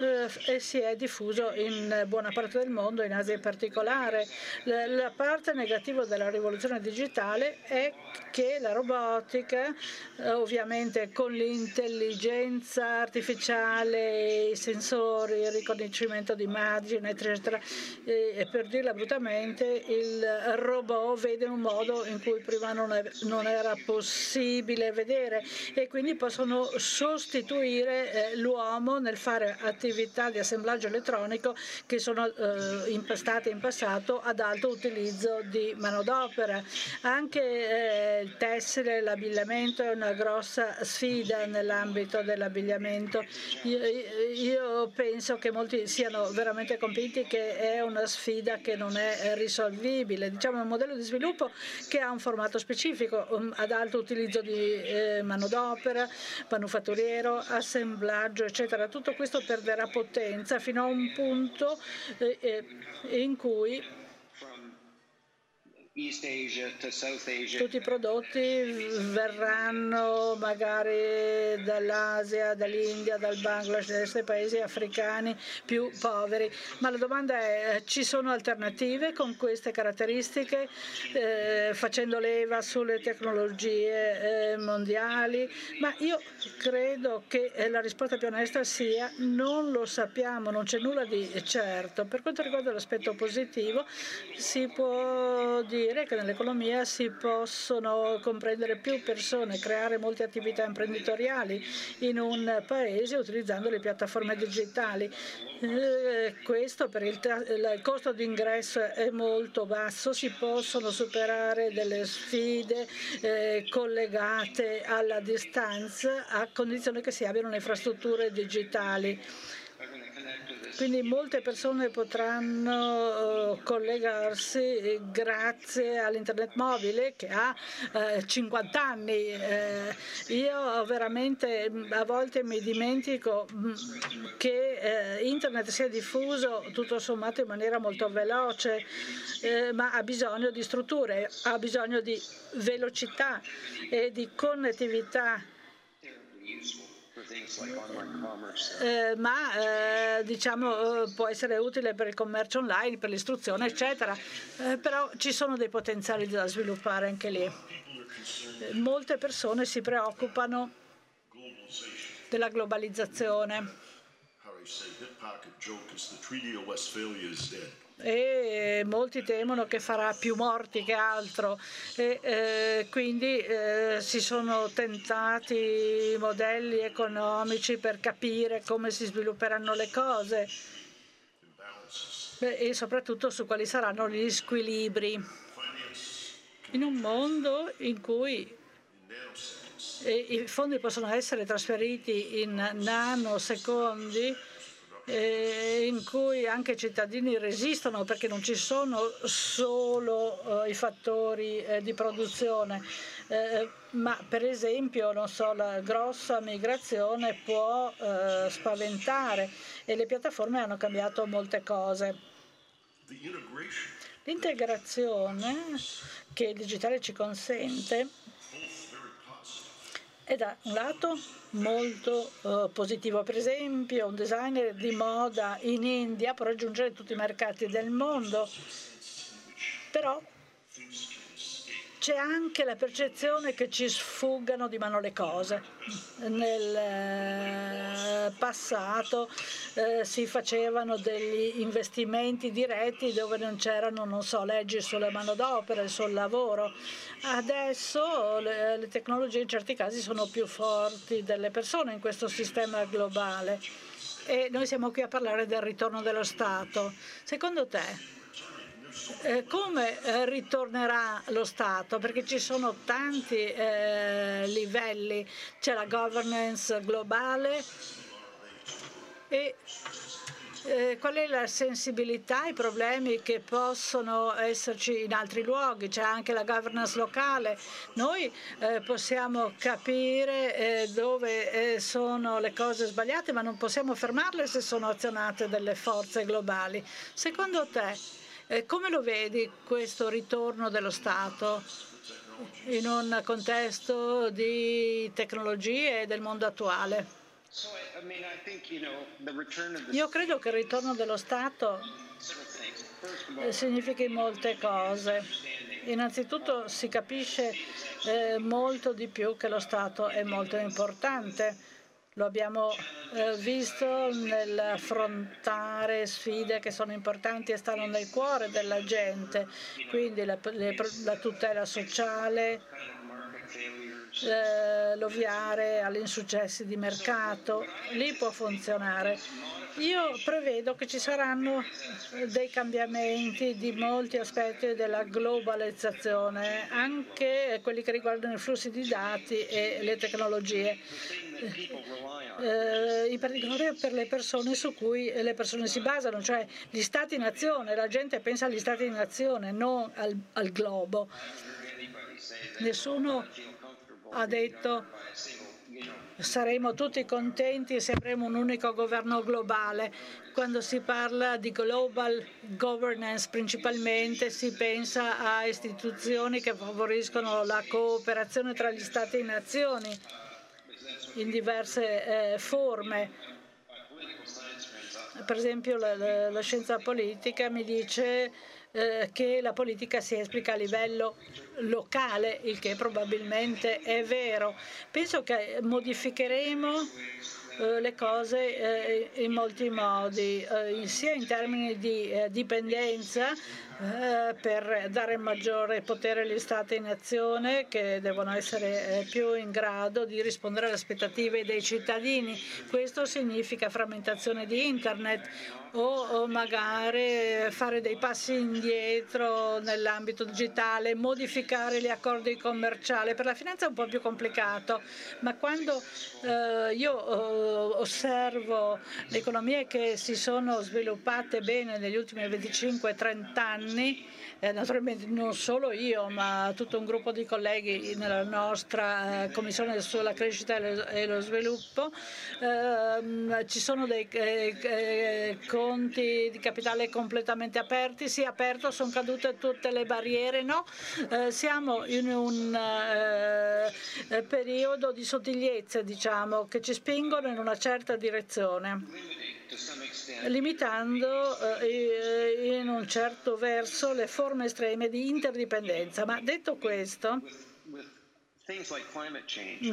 eh, e si è diffuso in buona parte del mondo, in Asia in particolare. La parte negativa della rivoluzione digitale è che la robotica, eh, ovviamente con l'intelligenza artificiale, i sensori, il riconoscimento di immagini, eccetera, e per dirla brutalmente, il robot vede un modo in cui prima non, è, non era possibile vedere e quindi possono sostituire eh, l'uomo nel fare attività di assemblaggio elettronico che sono eh, impastate in passato ad alto utilizzo di manodopera. Anche eh, il tessile, l'abbigliamento è una grossa sfida nell'ambito dell'abbigliamento. Io, io penso che molti siano veramente convinti che è una sfida che non è risolvibile. Diciamo un modello di sviluppo che ha un formato specifico um, ad alto utilizzo di eh, manodopera, manufatturiero, assemblaggio, eccetera. Tutto questo perderà potenza fino a un punto eh, eh in cui tutti i prodotti verranno magari dall'Asia, dall'India, dal Bangladesh, da questi paesi africani più poveri. Ma la domanda è, ci sono alternative con queste caratteristiche, eh, facendo leva sulle tecnologie eh, mondiali? Ma io credo che la risposta più onesta sia non lo sappiamo, non c'è nulla di certo. Per quanto riguarda l'aspetto positivo, si può dire dire che nell'economia si possono comprendere più persone, creare molte attività imprenditoriali in un paese utilizzando le piattaforme digitali. Eh, questo per il, il costo di ingresso è molto basso, si possono superare delle sfide eh, collegate alla distanza a condizione che si abbiano infrastrutture digitali. Quindi molte persone potranno uh, collegarsi grazie all'internet mobile che ha uh, 50 anni. Uh, io veramente a volte mi dimentico mm, che internet sia diffuso tutto sommato in maniera molto veloce, ma ha bisogno di strutture, ha bisogno di velocità e di connettività eh, ma eh, diciamo eh, può essere utile per il commercio online, per l'istruzione, eccetera. Eh, però ci sono dei potenziali da sviluppare anche lì. Molte persone si preoccupano della globalizzazione e molti temono che farà più morti che altro. E eh, quindi eh, si sono tentati modelli economici per capire come si svilupperanno le cose. E soprattutto su quali saranno gli squilibri. In un mondo in cui eh, i fondi possono essere trasferiti in nanosecondi eh, in cui anche i cittadini resistono perché non ci sono solo eh, i fattori eh, di produzione, eh, ma per esempio non so, la grossa migrazione può eh, spaventare e le piattaforme hanno cambiato molte cose. L'integrazione che il digitale ci consente è da un lato molto uh, positivo. Per esempio, un designer di moda in India può raggiungere tutti i mercati del mondo, però c'è anche la percezione che ci sfuggano di mano le cose. Nel eh, passato eh, si facevano degli investimenti diretti dove non c'erano, so, leggi sulla manodopera sul lavoro. Adesso le, le tecnologie in certi casi sono più forti delle persone in questo sistema globale. E noi siamo qui a parlare del ritorno dello Stato. Secondo te eh, come eh, ritornerà lo Stato? Perché ci sono tanti eh, livelli, c'è la governance globale e eh, qual è la sensibilità ai problemi che possono esserci in altri luoghi, c'è anche la governance locale. Noi eh, possiamo capire dove sono le cose sbagliate, ma non possiamo fermarle se sono azionate delle forze globali. Secondo te eh, come lo vedi questo ritorno dello Stato in un contesto di tecnologie del mondo attuale? Io credo che il ritorno dello Stato eh, significhi molte cose. Innanzitutto si capisce eh, molto di più che lo Stato è molto importante. Lo abbiamo eh, visto nell'affrontare sfide che sono importanti e stanno nel cuore della gente, quindi la, le, la tutela sociale, eh, l'ovviare agli insuccessi di mercato, lì può funzionare. Io prevedo che ci saranno dei cambiamenti di molti aspetti della globalizzazione, anche quelli che riguardano i flussi di dati e le tecnologie, eh, in particolare per le persone su cui le persone si basano, cioè gli stati-nazione, la gente pensa agli stati-nazione, non al, al globo. Nessuno ha detto saremo tutti contenti se avremo un unico governo globale. Quando si parla di global governance principalmente si pensa a istituzioni che favoriscono la cooperazione tra gli Stati e nazioni in diverse eh, forme. Per esempio la, la, la scienza politica mi dice eh, che la politica si esplica a livello locale, il che probabilmente è vero. Penso che modificheremo eh, le cose eh, in molti modi, eh, sia in termini di dipendenza per dare maggiore potere agli Stati in azione che devono essere più in grado di rispondere alle aspettative dei cittadini. Questo significa frammentazione di Internet, o magari fare dei passi indietro nell'ambito digitale, modificare gli accordi commerciali. Per la finanza è un po' più complicato, ma quando eh, io eh, osservo le economie che si sono sviluppate bene negli ultimi 25-30 anni, eh, naturalmente non solo io, ma tutto un gruppo di colleghi nella nostra eh, Commissione sulla crescita e lo sviluppo. Eh, ci sono dei eh, eh, conti di capitale completamente aperti, sì aperto, sono cadute tutte le barriere, no? Eh, siamo in un periodo di sottigliezze, diciamo, che ci spingono in una certa direzione limitando eh, in un certo verso le forme estreme di interdipendenza. Ma detto questo,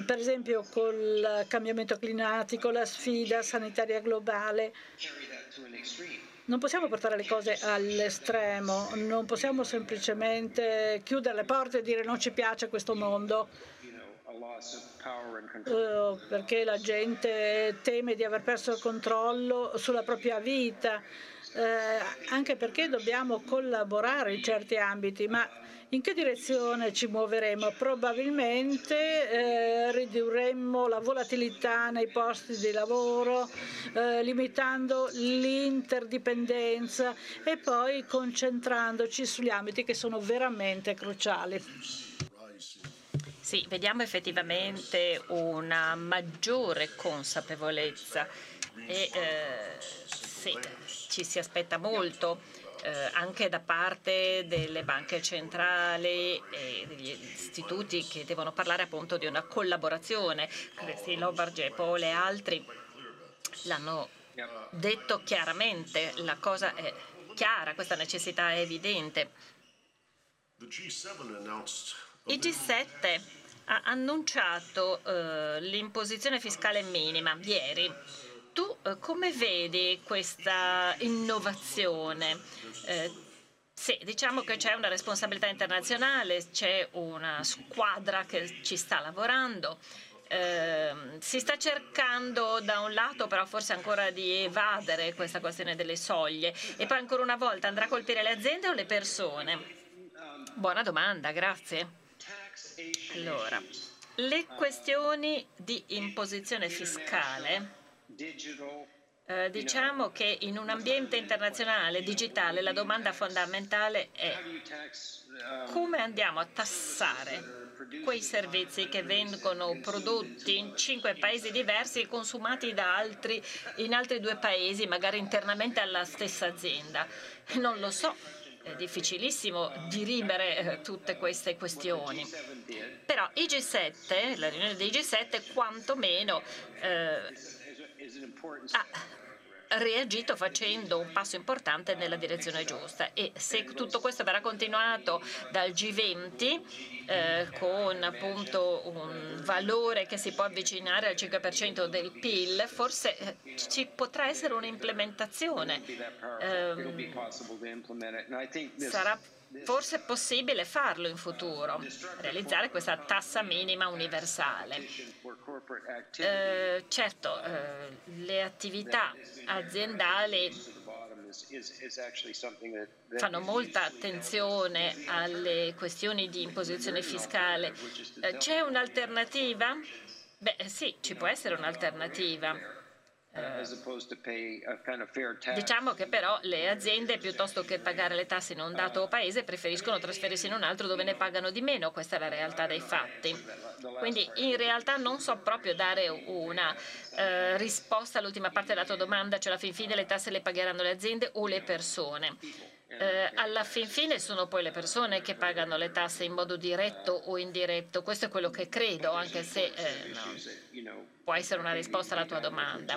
per esempio col cambiamento climatico, la sfida sanitaria globale, non possiamo portare le cose all'estremo, non possiamo semplicemente chiudere le porte e dire non ci piace questo mondo. Eh, perché la gente teme di aver perso il controllo sulla propria vita, eh, anche perché dobbiamo collaborare in certi ambiti, ma in che direzione ci muoveremo? Probabilmente eh, ridurremmo la volatilità nei posti di lavoro, eh, limitando l'interdipendenza e poi concentrandoci sugli ambiti che sono veramente cruciali. Sì, vediamo effettivamente una maggiore consapevolezza e eh, sì, ci si aspetta molto eh, anche da parte delle banche centrali e degli istituti che devono parlare appunto di una collaborazione. Christine Lombard, Paul e altri l'hanno detto chiaramente, la cosa è chiara, questa necessità è evidente. Il G7 ha annunciato eh, l'imposizione fiscale minima ieri. Tu eh, come vedi questa innovazione? Eh, sì, diciamo che c'è una responsabilità internazionale, c'è una squadra che ci sta lavorando. Eh, si sta cercando da un lato però forse ancora di evadere questa questione delle soglie e poi ancora una volta andrà a colpire le aziende o le persone? Buona domanda, grazie. Allora, le questioni di imposizione fiscale eh, diciamo che in un ambiente internazionale digitale la domanda fondamentale è come andiamo a tassare quei servizi che vengono prodotti in cinque paesi diversi e consumati da altri, in altri due paesi, magari internamente alla stessa azienda. Non lo so, è difficilissimo dirimere eh, tutte queste questioni. Però i G7, la riunione dei G7, quantomeno eh, ha reagito facendo un passo importante nella direzione giusta. E se tutto questo verrà continuato dal G20 eh, con appunto un valore che si può avvicinare al 5% del PIL, forse eh, ci potrà essere un'implementazione. Eh, sarà forse possibile farlo in futuro, realizzare questa tassa minima universale. Eh, certo, eh, le attività aziendali fanno molta attenzione alle questioni di imposizione fiscale. Eh, c'è un'alternativa? Beh sì, ci può essere un'alternativa. Diciamo che però le aziende, piuttosto che pagare le tasse in un dato paese, preferiscono trasferirsi in un altro dove ne pagano di meno. Questa è la realtà dei fatti. Quindi in realtà non so proprio dare una eh, risposta all'ultima parte della tua domanda, cioè alla fin fine le tasse le pagheranno le aziende o le persone. Eh, alla fin fine sono poi le persone che pagano le tasse in modo diretto o indiretto. Questo è quello che credo, anche se eh, no, può essere una risposta alla tua domanda.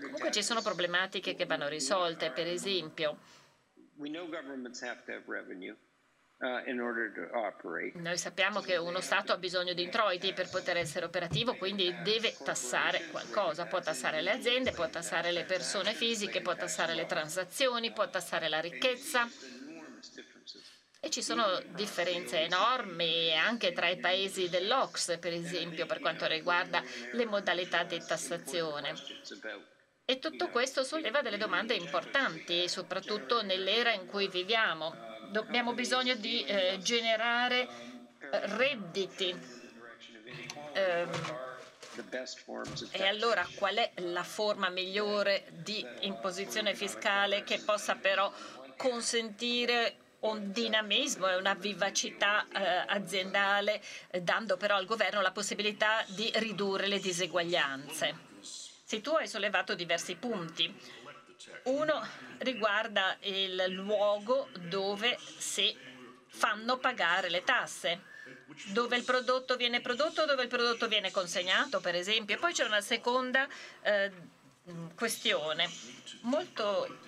Comunque ci sono problematiche che vanno risolte, per esempio. Noi sappiamo che uno Stato ha bisogno di introiti per poter essere operativo, quindi deve tassare qualcosa. Può tassare le aziende, può tassare le persone fisiche, può tassare le transazioni, può tassare la ricchezza. E ci sono differenze enormi anche tra i paesi dell'Ox, per esempio, per quanto riguarda le modalità di tassazione. E tutto questo solleva delle domande importanti, soprattutto nell'era in cui viviamo abbiamo bisogno di eh, generare redditi. Eh, e allora qual è la forma migliore di imposizione fiscale che possa però consentire un dinamismo e una vivacità eh, aziendale, dando però al governo la possibilità di ridurre le diseguaglianze? Se tu hai sollevato diversi punti, uno riguarda il luogo dove si fanno pagare le tasse dove il prodotto viene prodotto dove il prodotto viene consegnato, per esempio. E poi c'è una seconda eh, questione. Molto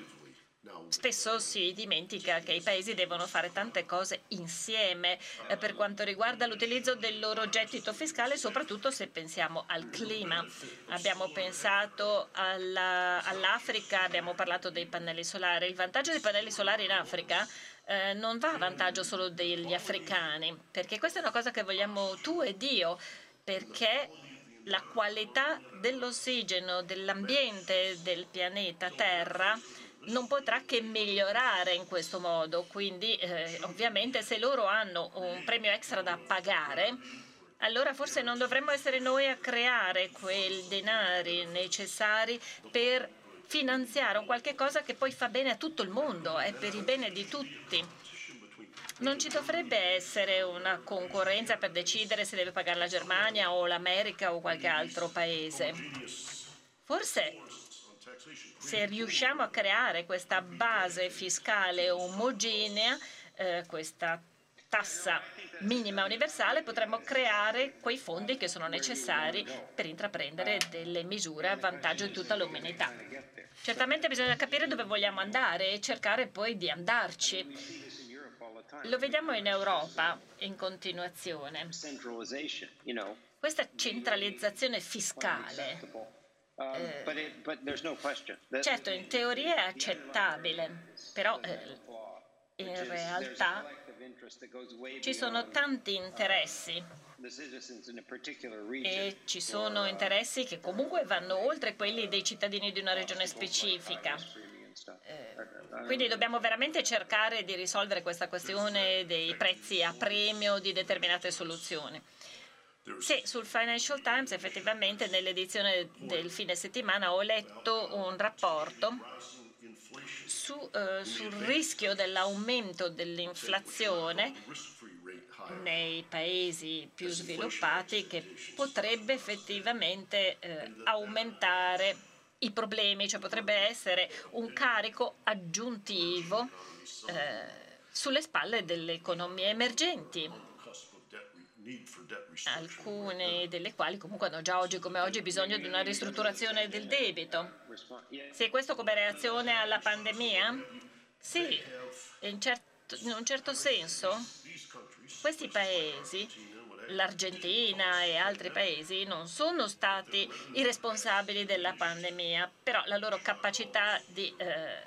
Spesso si dimentica che i paesi devono fare tante cose insieme eh, per quanto riguarda l'utilizzo del loro gettito fiscale, soprattutto se pensiamo al clima. Abbiamo pensato alla, all'Africa, abbiamo parlato dei pannelli solari. Il vantaggio dei pannelli solari in Africa eh, non va a vantaggio solo degli africani, perché questa è una cosa che vogliamo tu ed io, perché la qualità dell'ossigeno, dell'ambiente del pianeta Terra non potrà che migliorare in questo modo. Quindi eh, ovviamente se loro hanno un premio extra da pagare, allora forse non dovremmo essere noi a creare quei denari necessari per finanziare un qualche cosa che poi fa bene a tutto il mondo, è per il bene di tutti. Non ci dovrebbe essere una concorrenza per decidere se deve pagare la Germania o l'America o qualche altro paese. Forse se riusciamo a creare questa base fiscale omogenea, eh, questa tassa minima universale, potremmo creare quei fondi che sono necessari per intraprendere delle misure a vantaggio di tutta l'umanità. Certamente bisogna capire dove vogliamo andare e cercare poi di andarci. Lo vediamo in Europa in continuazione. Questa centralizzazione fiscale certo, in teoria è accettabile, però eh, in realtà ci sono tanti interessi. e ci sono interessi che comunque vanno oltre quelli dei cittadini di una regione specifica. Eh, quindi dobbiamo veramente cercare di risolvere questa questione dei prezzi a premio di determinate soluzioni. Sì, sul Financial Times effettivamente nell'edizione del fine settimana ho letto un rapporto su, eh, sul rischio dell'aumento dell'inflazione nei paesi più sviluppati che potrebbe effettivamente eh, aumentare i problemi, cioè potrebbe essere un carico aggiuntivo eh, sulle spalle delle economie emergenti alcune delle quali comunque hanno già oggi come oggi bisogno di una ristrutturazione del debito. Sì, questo come reazione alla pandemia? Sì, in, certo, in un certo senso questi paesi l'Argentina e altri paesi non sono stati i responsabili della pandemia, però la loro capacità di eh,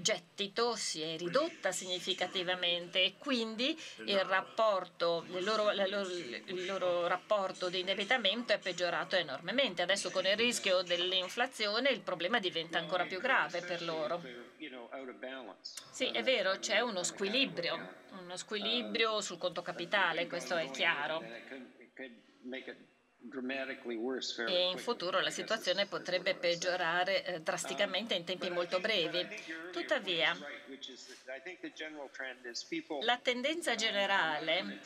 gettito si è ridotta significativamente e quindi il rapporto, il loro, il loro rapporto di indebitamento è peggiorato enormemente. Adesso con il rischio dell'inflazione il problema diventa ancora più grave per loro. Sì, è vero, c'è uno squilibrio, uno squilibrio sul conto capitale, questo è chiaro e in futuro la situazione potrebbe peggiorare eh, drasticamente in tempi molto brevi. Tuttavia, la tendenza generale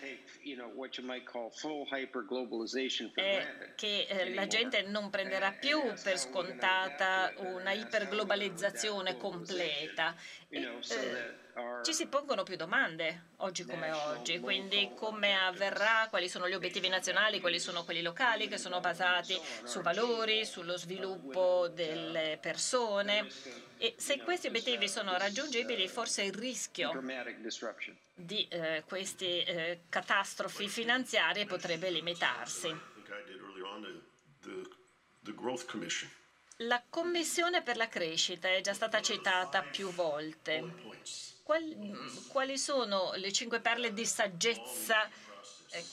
è che eh, la gente non prenderà più per scontata una iperglobalizzazione completa. E, eh, ci si pongono più domande oggi come oggi, quindi come avverrà, quali sono gli obiettivi nazionali, quali sono quelli locali che sono basati su valori, sullo sviluppo delle persone. E se questi obiettivi sono raggiungibili forse il rischio di eh, queste eh, catastrofi finanziarie potrebbe limitarsi. La Commissione per la crescita è già stata citata più volte. Quali, sono le cinque perle di saggezza eh,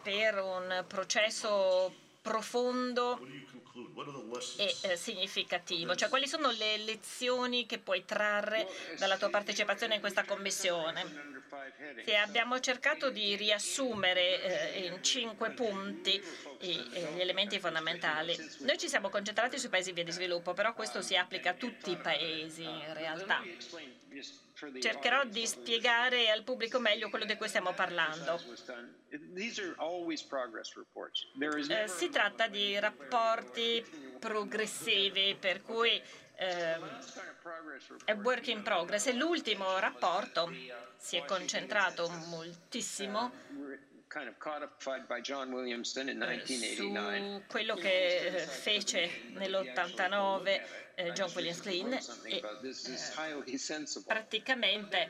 per un processo profondo e eh, significativo? Cioè, quali sono le lezioni che puoi trarre dalla tua partecipazione in questa commissione? Sì, abbiamo cercato di riassumere eh, in cinque punti i, eh, gli elementi fondamentali. Noi ci siamo concentrati sui paesi in via di sviluppo, però questo si applica a tutti i paesi in realtà. Cercherò di spiegare al pubblico meglio quello di cui stiamo parlando. Eh, si tratta di rapporti progressivi, per cui è work in progress e l'ultimo rapporto. Si è concentrato moltissimo. Su quello che fece nell'89 eh, John Williams Klein e eh, praticamente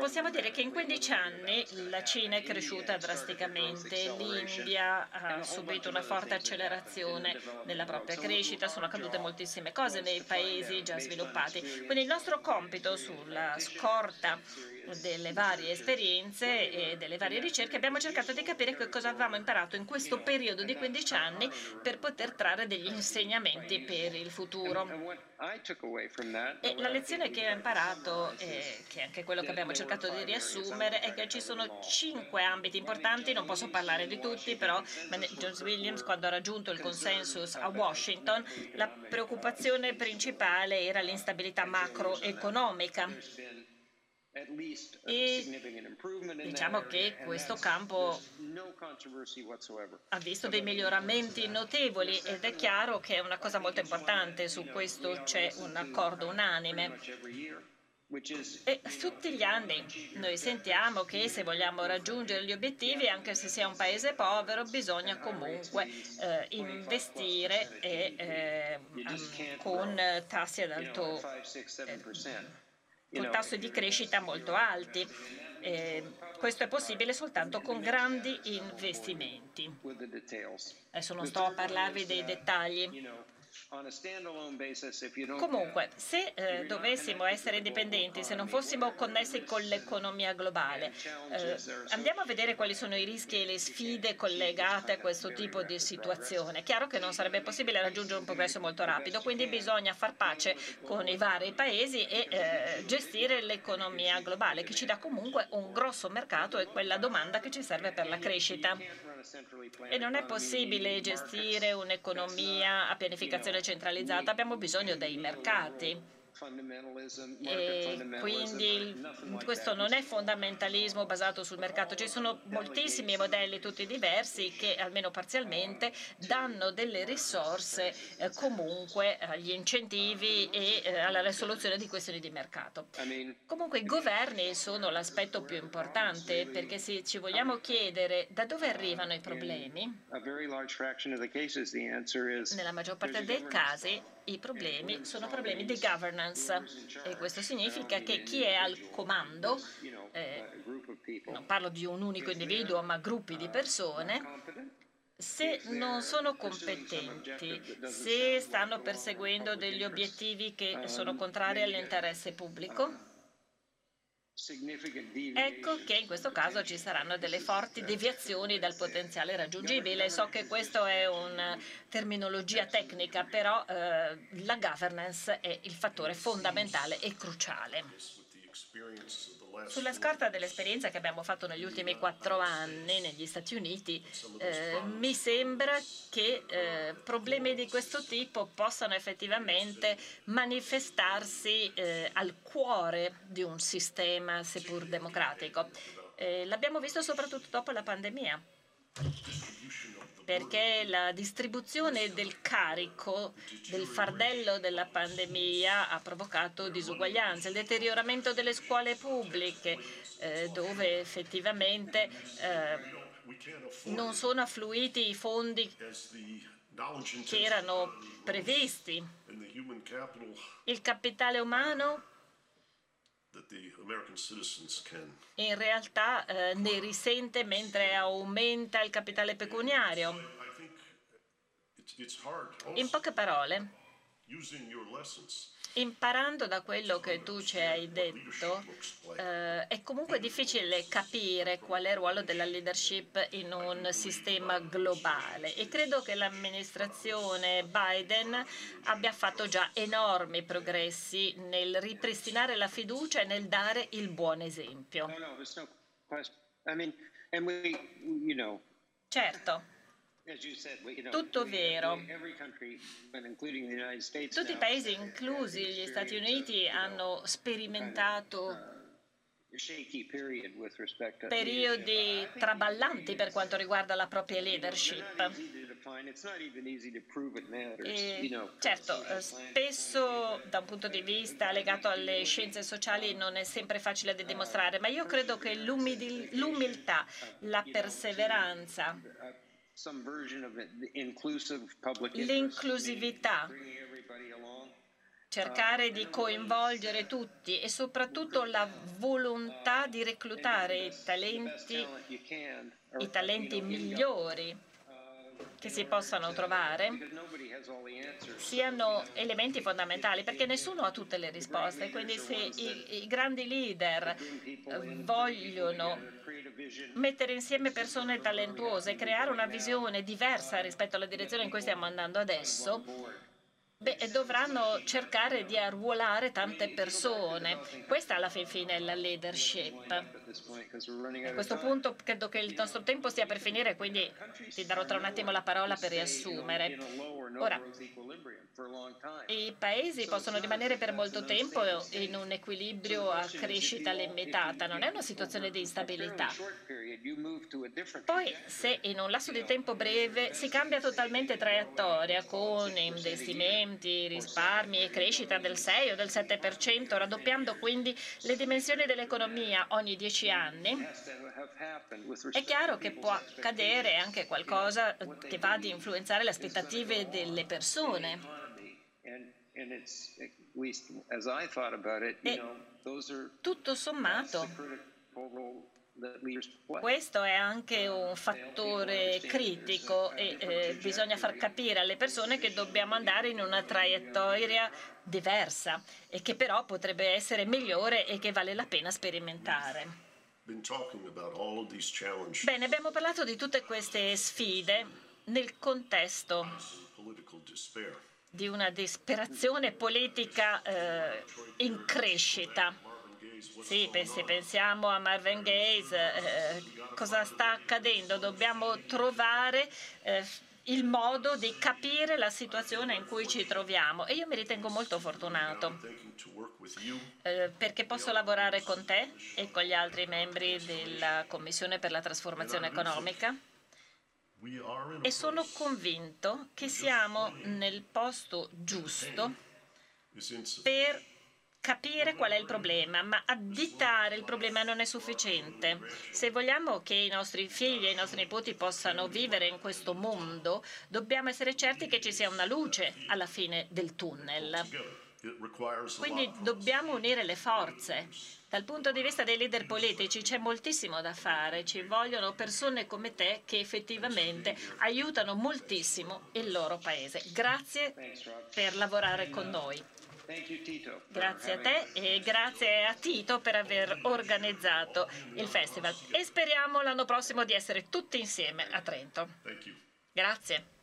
Possiamo dire che in 15 anni la Cina è cresciuta drasticamente, l'India ha subito una forte accelerazione nella propria crescita, sono accadute moltissime cose nei paesi già sviluppati. Quindi il nostro compito sulla scorta delle varie esperienze e delle varie ricerche abbiamo cercato di capire che cosa avevamo imparato in questo periodo di 15 anni per poter trarre degli insegnamenti per il futuro. E la lezione che imparato, e che è anche quello che abbiamo cercato di riassumere, è che ci sono cinque ambiti importanti, non posso parlare di tutti, però Jones Williams quando ha raggiunto il consensus a Washington, la preoccupazione principale era l'instabilità macroeconomica e diciamo che questo campo ha visto dei miglioramenti notevoli ed è chiaro che è una cosa molto importante, su questo c'è un accordo unanime. E tutti gli anni noi sentiamo che se vogliamo raggiungere gli obiettivi, anche se si è un paese povero, bisogna comunque eh, investire e, eh, con tassi ad alto eh, con tassi di crescita molto alti. Eh, questo è possibile soltanto con grandi investimenti. Adesso non sto a parlarvi dei dettagli. Comunque, se eh, dovessimo essere indipendenti, se non fossimo connessi con l'economia globale, eh, andiamo a vedere quali sono i rischi e le sfide collegate a questo tipo di situazione. È chiaro che non sarebbe possibile raggiungere un progresso molto rapido, quindi bisogna far pace con i vari paesi e eh, gestire l'economia globale, che ci dà comunque un grosso mercato e quella domanda che ci serve per la crescita. E non è possibile gestire un'economia a pianificazione centralizzata, abbiamo bisogno dei mercati. E quindi questo non è fondamentalismo basato sul mercato, ci sono moltissimi modelli tutti diversi che almeno parzialmente danno delle risorse eh, comunque agli incentivi e eh, alla risoluzione di questioni di mercato. Comunque i governi sono l'aspetto più importante perché se ci vogliamo chiedere da dove arrivano i problemi, nella maggior parte dei casi i problemi sono problemi di governance. E questo significa che chi è al comando, eh, non parlo di un unico individuo ma gruppi di persone, se non sono competenti, se stanno perseguendo degli obiettivi che sono contrari all'interesse pubblico, Ecco che in questo caso ci saranno delle forti deviazioni dal potenziale raggiungibile. So che questa è una terminologia tecnica, però eh, la governance è il fattore fondamentale e cruciale. Sulla scorta dell'esperienza che abbiamo fatto negli ultimi quattro anni negli Stati Uniti, eh, mi sembra che eh, problemi di questo tipo possano effettivamente manifestarsi eh, al cuore di un sistema seppur democratico. Eh, l'abbiamo visto soprattutto dopo la pandemia perché la distribuzione del carico del fardello della pandemia ha provocato disuguaglianze, il deterioramento delle scuole pubbliche, eh, dove effettivamente eh, non sono affluiti i fondi che erano previsti. Il capitale umano in realtà eh, ne risente mentre aumenta il capitale pecuniario. In poche parole, Imparando da quello che tu ci hai detto, eh, è comunque difficile capire qual è il ruolo della leadership in un sistema globale e credo che l'amministrazione Biden abbia fatto già enormi progressi nel ripristinare la fiducia e nel dare il buon esempio. Certo. Tutto vero. Tutti i paesi, inclusi gli Stati Uniti, hanno sperimentato periodi traballanti per quanto riguarda la propria leadership. E certo, eh, spesso da un punto di vista legato alle scienze sociali non è sempre facile da dimostrare, ma io credo che l'umiltà, la perseveranza, l'inclusività, cercare di coinvolgere tutti e soprattutto la volontà di reclutare i talenti, i talenti migliori che si possano trovare siano elementi fondamentali perché nessuno ha tutte le risposte. Quindi se i, i grandi leader vogliono mettere insieme persone talentuose, creare una visione diversa rispetto alla direzione in cui stiamo andando adesso, Beh, dovranno cercare di arruolare tante persone. Questa alla fin fine è la leadership. A questo punto credo che il nostro tempo stia per finire, quindi ti darò tra un attimo la parola per riassumere. Ora, i paesi possono rimanere per molto tempo in un equilibrio a crescita limitata, non è una situazione di instabilità. Poi, se in un lasso di tempo breve si cambia totalmente traiettoria con investimenti, risparmi e crescita del 6 o del 7%, raddoppiando quindi le dimensioni dell'economia ogni 10 anni, è chiaro che può accadere anche qualcosa che va ad influenzare le aspettative delle persone. E tutto sommato, questo è anche un fattore critico e eh, bisogna far capire alle persone che dobbiamo andare in una traiettoria diversa e che però potrebbe essere migliore e che vale la pena sperimentare. Bene, abbiamo parlato di tutte queste sfide nel contesto di una disperazione politica eh, in crescita. Sì, se pensiamo a Marvin Gaye, eh, cosa sta accadendo? Dobbiamo trovare eh, il modo di capire la situazione in cui ci troviamo. E io mi ritengo molto fortunato eh, perché posso lavorare con te e con gli altri membri della Commissione per la trasformazione economica. E sono convinto che siamo nel posto giusto per capire qual è il problema, ma additare il problema non è sufficiente. Se vogliamo che i nostri figli e i nostri nipoti possano vivere in questo mondo, dobbiamo essere certi che ci sia una luce alla fine del tunnel. Quindi dobbiamo unire le forze. Dal punto di vista dei leader politici c'è moltissimo da fare, ci vogliono persone come te che effettivamente aiutano moltissimo il loro paese. Grazie per lavorare con noi. Grazie a te e grazie a Tito per aver organizzato il festival e speriamo l'anno prossimo di essere tutti insieme a Trento. Grazie.